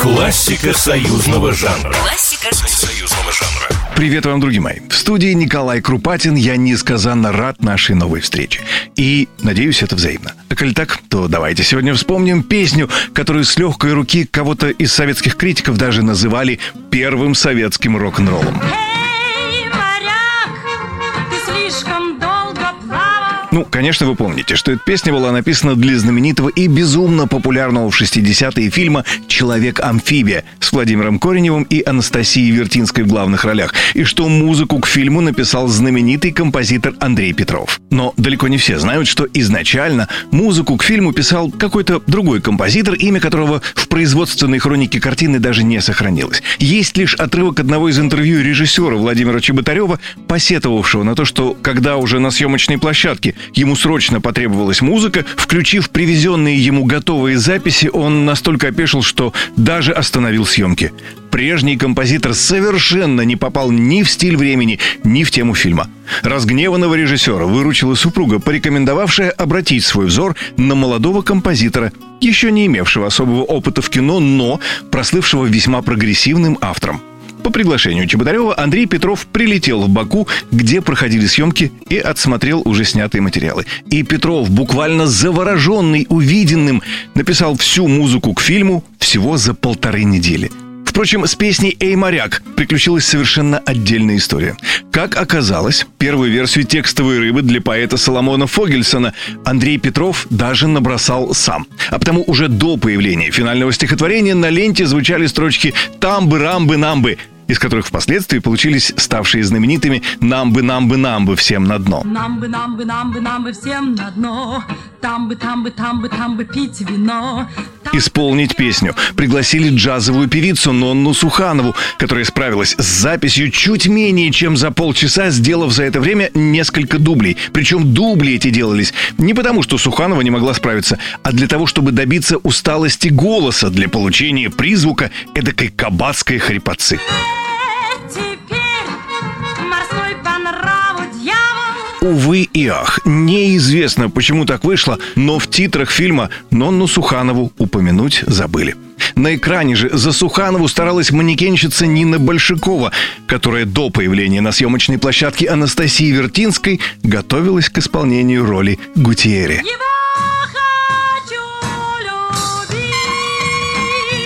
Классика союзного жанра. Классика союзного жанра. Привет вам, друзья мои. В студии Николай Крупатин. Я несказанно рад нашей новой встрече. И надеюсь, это взаимно. А коль так, то давайте сегодня вспомним песню, которую с легкой руки кого-то из советских критиков даже называли первым советским рок-н-роллом. Эй, Ну, конечно, вы помните, что эта песня была написана для знаменитого и безумно популярного в 60-е фильма «Человек-амфибия» с Владимиром Кореневым и Анастасией Вертинской в главных ролях, и что музыку к фильму написал знаменитый композитор Андрей Петров. Но далеко не все знают, что изначально музыку к фильму писал какой-то другой композитор, имя которого в производственной хронике картины даже не сохранилось. Есть лишь отрывок одного из интервью режиссера Владимира Чеботарева, посетовавшего на то, что когда уже на съемочной площадке ему срочно потребовалась музыка, включив привезенные ему готовые записи, он настолько опешил, что даже остановил съемки. Прежний композитор совершенно не попал ни в стиль времени, ни в тему фильма. Разгневанного режиссера выручила супруга, порекомендовавшая обратить свой взор на молодого композитора, еще не имевшего особого опыта в кино, но прослывшего весьма прогрессивным автором. По приглашению Чеботарева Андрей Петров прилетел в Баку, где проходили съемки, и отсмотрел уже снятые материалы. И Петров, буквально завороженный увиденным, написал всю музыку к фильму всего за полторы недели. Впрочем, с песней «Эй, моряк» приключилась совершенно отдельная история. Как оказалось, первую версию текстовой рыбы для поэта Соломона Фогельсона Андрей Петров даже набросал сам. А потому уже до появления финального стихотворения на ленте звучали строчки «Тамбы, рамбы, намбы», из которых впоследствии получились ставшие знаменитыми «Намбы, намбы, намбы, всем на дно». Нам бы, нам бы, нам бы, нам бы всем на дно. Там бы, там бы, там бы, там бы пить вино. Исполнить песню пригласили джазовую певицу Нонну Суханову, которая справилась с записью чуть менее чем за полчаса, сделав за это время несколько дублей. Причем дубли эти делались не потому, что Суханова не могла справиться, а для того, чтобы добиться усталости голоса для получения призвука эдакой кабацкой хрипотцы. теперь Увы и ах, неизвестно, почему так вышло, но в титрах фильма Нонну Суханову упомянуть забыли. На экране же за Суханову старалась манекенщица Нина Большакова, которая до появления на съемочной площадке Анастасии Вертинской готовилась к исполнению роли любить.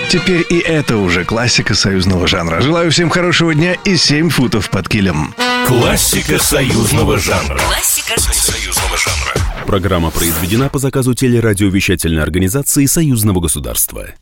Теперь и это уже классика союзного жанра. Желаю всем хорошего дня и 7 футов под килем. Классика союзного жанра. Классика союзного жанра. Программа произведена по заказу телерадиовещательной организации Союзного государства.